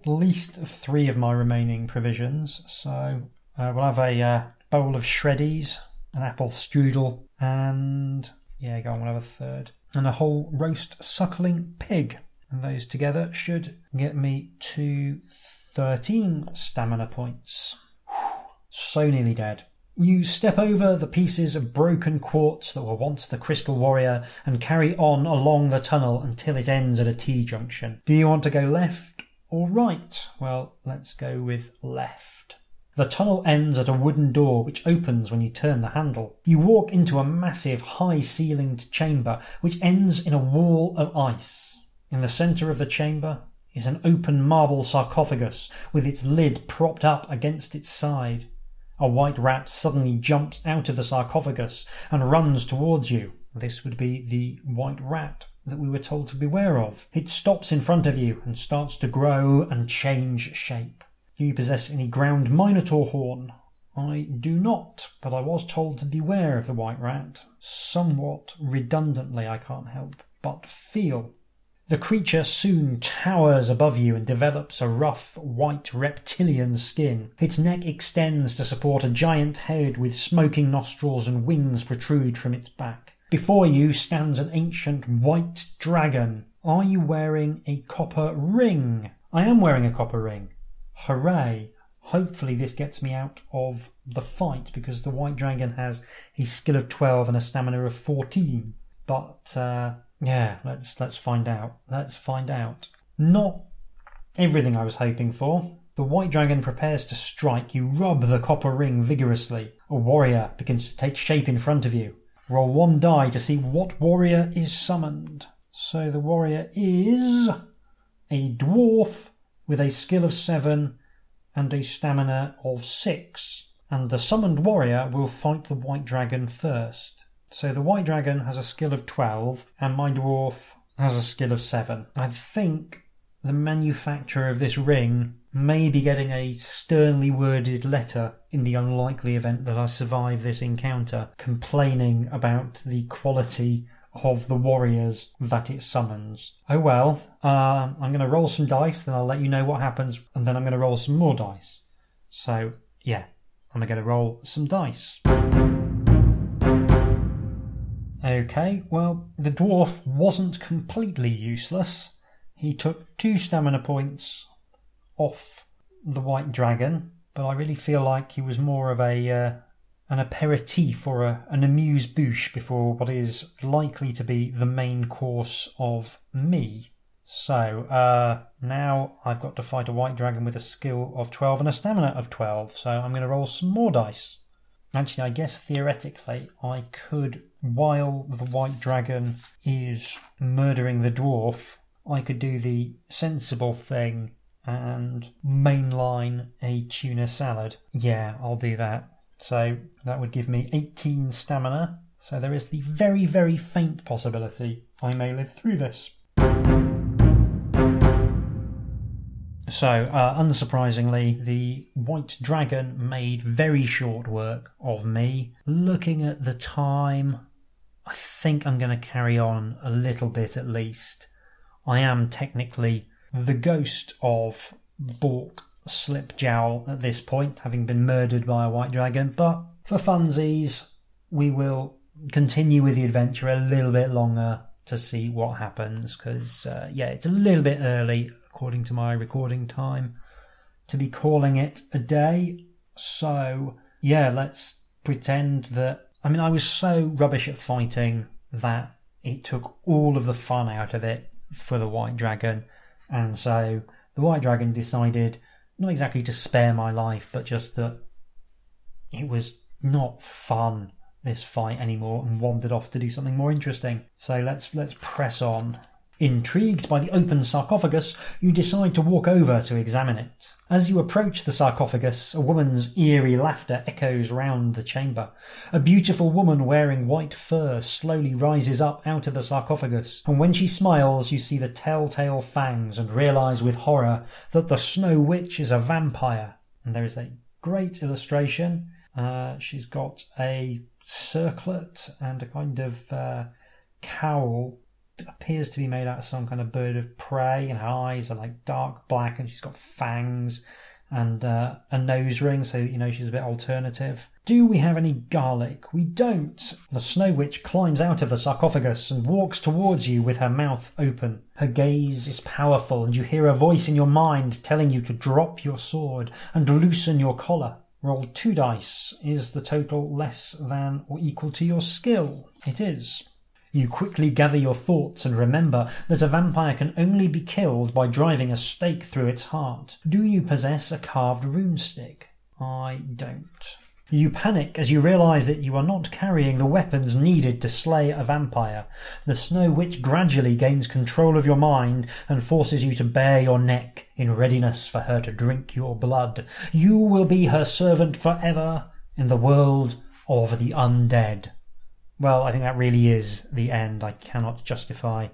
least three of my remaining provisions. So uh, we'll have a uh, bowl of shreddies, an apple strudel, and yeah, go on, we'll have a third, and a whole roast suckling pig. And those together should get me to 13 stamina points. So nearly dead. You step over the pieces of broken quartz that were once the Crystal Warrior and carry on along the tunnel until it ends at a T junction. Do you want to go left or right? Well, let's go with left. The tunnel ends at a wooden door which opens when you turn the handle. You walk into a massive, high ceilinged chamber which ends in a wall of ice. In the centre of the chamber is an open marble sarcophagus with its lid propped up against its side. A white rat suddenly jumps out of the sarcophagus and runs towards you. This would be the white rat that we were told to beware of. It stops in front of you and starts to grow and change shape. Do you possess any ground minotaur horn? I do not, but I was told to beware of the white rat. Somewhat redundantly, I can't help but feel the creature soon towers above you and develops a rough, white reptilian skin. Its neck extends to support a giant head with smoking nostrils and wings protrude from its back. Before you stands an ancient white dragon. Are you wearing a copper ring? I am wearing a copper ring. Hooray! Hopefully, this gets me out of the fight because the white dragon has a skill of 12 and a stamina of 14. But, uh, yeah, let's let's find out. Let's find out. Not everything I was hoping for. The white dragon prepares to strike. You rub the copper ring vigorously. A warrior begins to take shape in front of you. Roll one die to see what warrior is summoned. So the warrior is a dwarf with a skill of seven and a stamina of six. And the summoned warrior will fight the white dragon first. So the white dragon has a skill of 12, and my dwarf has a skill of 7. I think the manufacturer of this ring may be getting a sternly worded letter in the unlikely event that I survive this encounter, complaining about the quality of the warriors that it summons. Oh well, uh, I'm going to roll some dice, then I'll let you know what happens, and then I'm going to roll some more dice. So, yeah, I'm going to roll some dice. Okay, well, the dwarf wasn't completely useless. He took two stamina points off the white dragon, but I really feel like he was more of a uh, an aperitif or a, an amuse bouche before what is likely to be the main course of me. So uh, now I've got to fight a white dragon with a skill of 12 and a stamina of 12, so I'm going to roll some more dice. Actually, I guess theoretically I could, while the white dragon is murdering the dwarf, I could do the sensible thing and mainline a tuna salad. Yeah, I'll do that. So that would give me 18 stamina. So there is the very, very faint possibility I may live through this. So, uh, unsurprisingly, the White Dragon made very short work of me. Looking at the time, I think I'm going to carry on a little bit at least. I am technically the ghost of Bork Slipjowl at this point, having been murdered by a white dragon. But for funsies, we will continue with the adventure a little bit longer to see what happens. Because, uh, yeah, it's a little bit early, according to my recording time, to be calling it a day. So, yeah, let's pretend that. I mean, I was so rubbish at fighting that it took all of the fun out of it for the White Dragon. And so the White Dragon decided not exactly to spare my life, but just that it was not fun this fight anymore and wandered off to do something more interesting. So let's let's press on. Intrigued by the open sarcophagus, you decide to walk over to examine it. As you approach the sarcophagus, a woman's eerie laughter echoes round the chamber. A beautiful woman wearing white fur slowly rises up out of the sarcophagus, and when she smiles, you see the telltale fangs and realize with horror that the Snow Witch is a vampire. And there is a great illustration. Uh, she's got a circlet and a kind of uh, cowl appears to be made out of some kind of bird of prey, and her eyes are like dark black, and she's got fangs and uh, a nose ring, so you know she's a bit alternative. Do we have any garlic? We don't. The Snow Witch climbs out of the sarcophagus and walks towards you with her mouth open. Her gaze is powerful, and you hear a voice in your mind telling you to drop your sword and loosen your collar. Roll two dice. Is the total less than or equal to your skill? It is. You quickly gather your thoughts and remember that a vampire can only be killed by driving a stake through its heart. Do you possess a carved runestick? I don't. You panic as you realize that you are not carrying the weapons needed to slay a vampire. The Snow Witch gradually gains control of your mind and forces you to bare your neck in readiness for her to drink your blood. You will be her servant forever in the world of the undead. Well, I think that really is the end. I cannot justify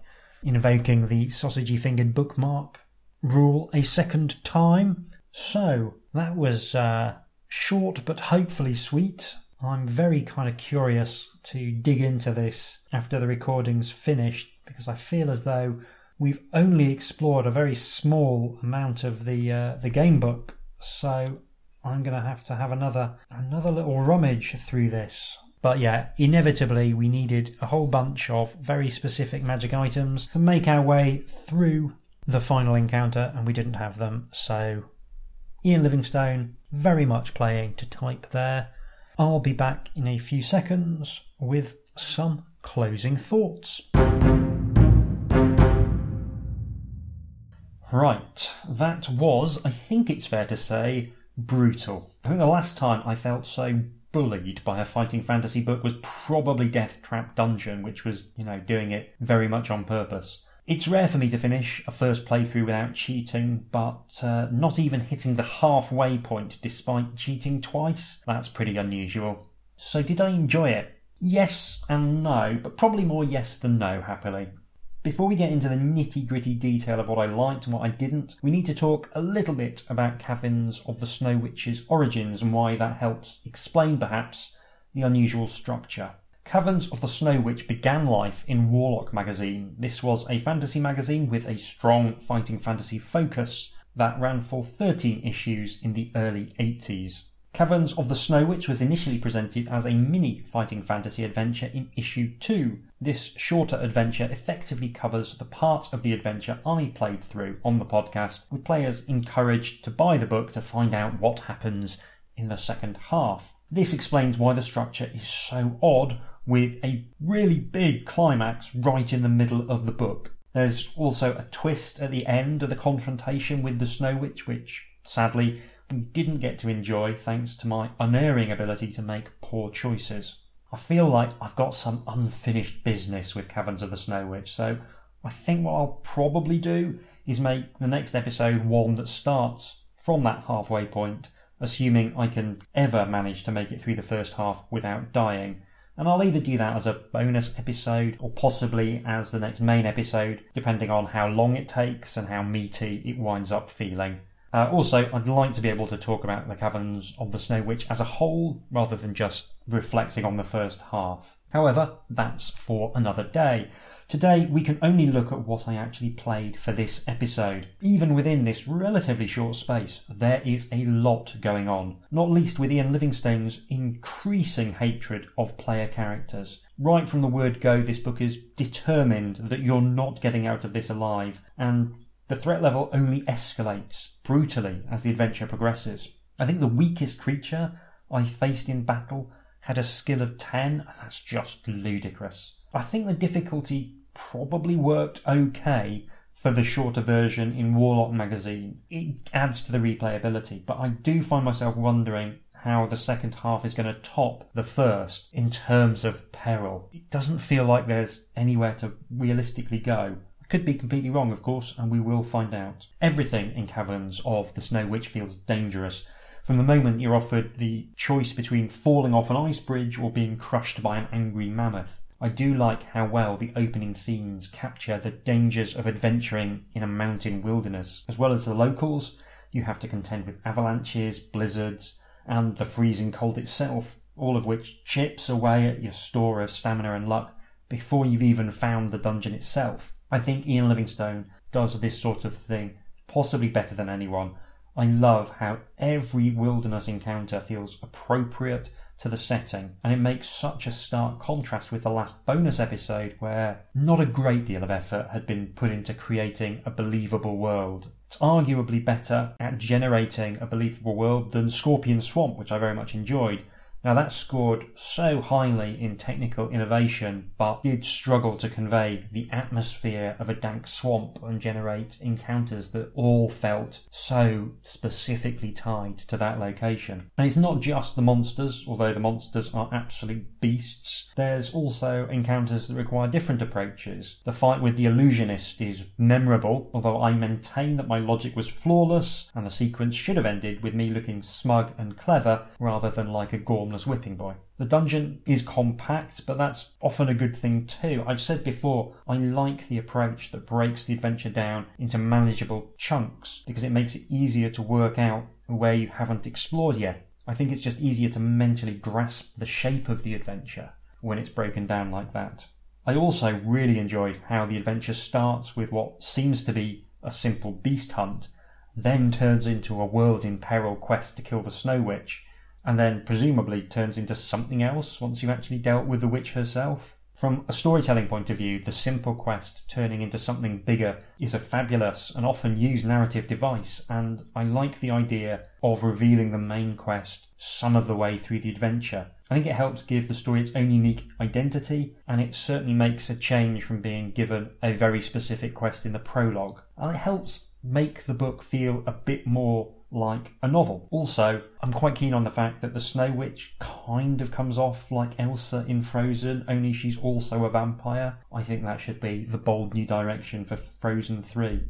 invoking the sausagey fingered bookmark rule a second time. So, that was uh, short but hopefully sweet. I'm very kind of curious to dig into this after the recording's finished because I feel as though we've only explored a very small amount of the uh, the game book. So I'm going to have to have another another little rummage through this. But yeah, inevitably we needed a whole bunch of very specific magic items to make our way through the final encounter, and we didn't have them. So, Ian Livingstone very much playing to type there. I'll be back in a few seconds with some closing thoughts. Right, that was, I think it's fair to say, brutal. I think the last time I felt so bullied by a fighting fantasy book was probably Deathtrap Dungeon, which was, you know, doing it very much on purpose. It's rare for me to finish a first playthrough without cheating, but uh, not even hitting the halfway point despite cheating twice, that's pretty unusual. So, did I enjoy it? Yes and no, but probably more yes than no, happily. Before we get into the nitty gritty detail of what I liked and what I didn't, we need to talk a little bit about Caverns of the Snow Witch's origins and why that helps explain, perhaps, the unusual structure. Caverns of the Snow Witch began life in Warlock magazine. This was a fantasy magazine with a strong fighting fantasy focus that ran for 13 issues in the early 80s. Caverns of the Snow Witch was initially presented as a mini fighting fantasy adventure in issue 2, this shorter adventure effectively covers the part of the adventure I played through on the podcast, with players encouraged to buy the book to find out what happens in the second half. This explains why the structure is so odd, with a really big climax right in the middle of the book. There's also a twist at the end of the confrontation with the Snow Witch, which sadly we didn't get to enjoy thanks to my unerring ability to make poor choices. I feel like I've got some unfinished business with Caverns of the Snow Witch, so I think what I'll probably do is make the next episode one that starts from that halfway point assuming I can ever manage to make it through the first half without dying. And I'll either do that as a bonus episode or possibly as the next main episode, depending on how long it takes and how meaty it winds up feeling. Uh, also, I'd like to be able to talk about the Caverns of the Snow Witch as a whole, rather than just reflecting on the first half. However, that's for another day. Today, we can only look at what I actually played for this episode. Even within this relatively short space, there is a lot going on, not least with Ian Livingstone's increasing hatred of player characters. Right from the word go, this book is determined that you're not getting out of this alive, and the threat level only escalates brutally as the adventure progresses. I think the weakest creature I faced in battle had a skill of 10, and that's just ludicrous. I think the difficulty probably worked okay for the shorter version in Warlock magazine. It adds to the replayability, but I do find myself wondering how the second half is going to top the first in terms of peril. It doesn't feel like there's anywhere to realistically go. Could be completely wrong, of course, and we will find out. Everything in Caverns of the Snow Witch feels dangerous. From the moment you're offered the choice between falling off an ice bridge or being crushed by an angry mammoth. I do like how well the opening scenes capture the dangers of adventuring in a mountain wilderness. As well as the locals, you have to contend with avalanches, blizzards, and the freezing cold itself, all of which chips away at your store of stamina and luck before you've even found the dungeon itself. I think Ian Livingstone does this sort of thing possibly better than anyone. I love how every wilderness encounter feels appropriate to the setting, and it makes such a stark contrast with the last bonus episode where not a great deal of effort had been put into creating a believable world. It's arguably better at generating a believable world than Scorpion Swamp, which I very much enjoyed, now that scored so highly in technical innovation, but did struggle to convey the atmosphere of a dank swamp and generate encounters that all felt so specifically tied to that location. And it's not just the monsters, although the monsters are absolute beasts. There's also encounters that require different approaches. The fight with the illusionist is memorable, although I maintain that my logic was flawless and the sequence should have ended with me looking smug and clever rather than like a gormless whipping boy. The dungeon is compact, but that's often a good thing too. I've said before, I like the approach that breaks the adventure down into manageable chunks because it makes it easier to work out where you haven't explored yet. I think it's just easier to mentally grasp the shape of the adventure when it's broken down like that. I also really enjoyed how the adventure starts with what seems to be a simple beast hunt, then turns into a world in peril quest to kill the Snow Witch, and then presumably turns into something else once you've actually dealt with the witch herself. From a storytelling point of view, the simple quest turning into something bigger is a fabulous and often used narrative device, and I like the idea of revealing the main quest some of the way through the adventure. I think it helps give the story its own unique identity, and it certainly makes a change from being given a very specific quest in the prologue. And it helps make the book feel a bit more like a novel. Also, I'm quite keen on the fact that the Snow Witch kind of comes off like Elsa in Frozen, only she's also a vampire. I think that should be the bold new direction for Frozen 3.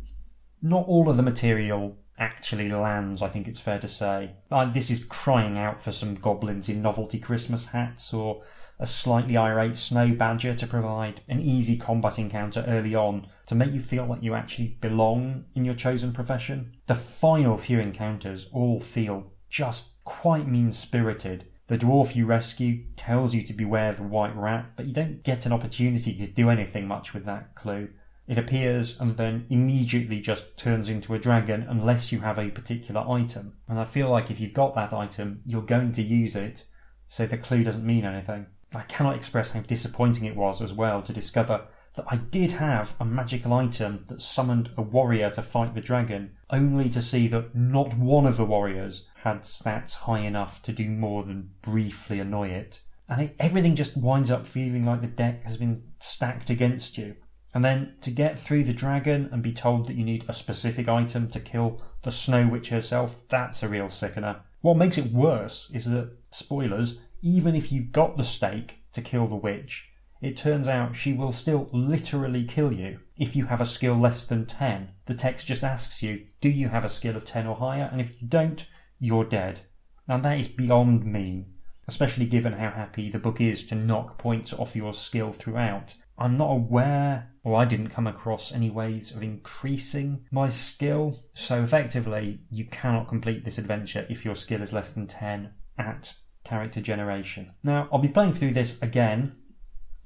Not all of the material actually lands, I think it's fair to say. Uh, this is crying out for some goblins in novelty Christmas hats or a slightly irate snow badger to provide an easy combat encounter early on to make you feel like you actually belong in your chosen profession. The final few encounters all feel just quite mean spirited. The dwarf you rescue tells you to beware of the white rat, but you don't get an opportunity to do anything much with that clue. It appears and then immediately just turns into a dragon unless you have a particular item. And I feel like if you've got that item, you're going to use it, so the clue doesn't mean anything. I cannot express how disappointing it was as well to discover that I did have a magical item that summoned a warrior to fight the dragon, only to see that not one of the warriors had stats high enough to do more than briefly annoy it. And it, everything just winds up feeling like the deck has been stacked against you. And then to get through the dragon and be told that you need a specific item to kill the Snow Witch herself, that's a real sickener. What makes it worse is that, spoilers, even if you've got the stake to kill the witch, it turns out she will still literally kill you if you have a skill less than 10. The text just asks you, do you have a skill of 10 or higher? And if you don't, you're dead. Now that is beyond me, especially given how happy the book is to knock points off your skill throughout. I'm not aware, or I didn't come across any ways of increasing my skill, so effectively, you cannot complete this adventure if your skill is less than 10 at character generation. Now, I'll be playing through this again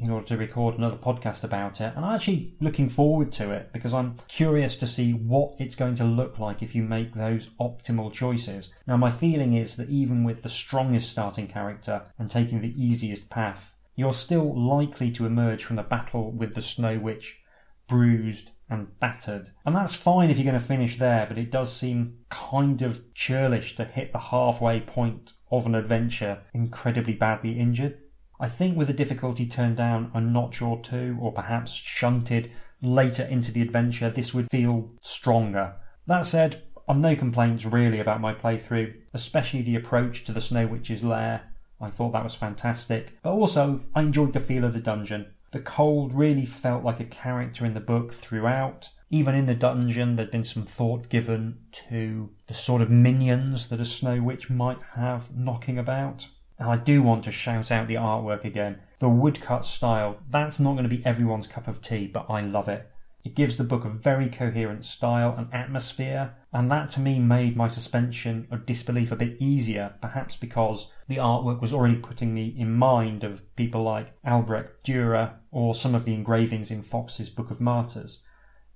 in order to record another podcast about it. And I'm actually looking forward to it because I'm curious to see what it's going to look like if you make those optimal choices. Now, my feeling is that even with the strongest starting character and taking the easiest path, you're still likely to emerge from the battle with the Snow Witch bruised and battered. And that's fine if you're going to finish there, but it does seem kind of churlish to hit the halfway point of an adventure incredibly badly injured. I think with the difficulty turned down a notch or two, or perhaps shunted later into the adventure, this would feel stronger. That said, I've no complaints really about my playthrough, especially the approach to the Snow Witch's lair. I thought that was fantastic, but also I enjoyed the feel of the dungeon. The cold really felt like a character in the book throughout. Even in the dungeon, there'd been some thought given to the sort of minions that a Snow Witch might have knocking about. And I do want to shout out the artwork again. The woodcut style, that's not going to be everyone's cup of tea, but I love it. It gives the book a very coherent style and atmosphere, and that to me made my suspension of disbelief a bit easier, perhaps because the artwork was already putting me in mind of people like Albrecht Dürer or some of the engravings in Foxe's Book of Martyrs.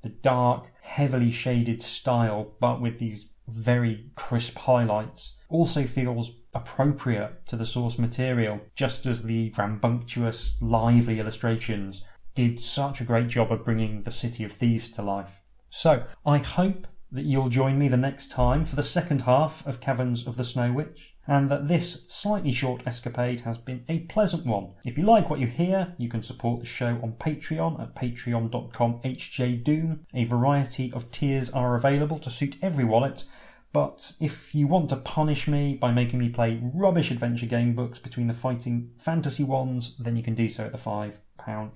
The dark, heavily shaded style, but with these very crisp highlights, also feels appropriate to the source material, just as the rambunctious, lively illustrations did such a great job of bringing the City of Thieves to life. So, I hope that you'll join me the next time for the second half of Caverns of the Snow Witch, and that this slightly short escapade has been a pleasant one. If you like what you hear, you can support the show on Patreon at patreon.com hjdoom. A variety of tiers are available to suit every wallet, but if you want to punish me by making me play rubbish adventure game books between the fighting fantasy ones, then you can do so at the £5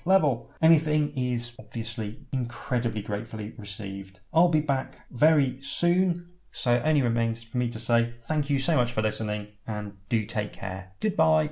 level. Anything is obviously incredibly gratefully received. I'll be back very soon, so it only remains for me to say thank you so much for listening and do take care. Goodbye.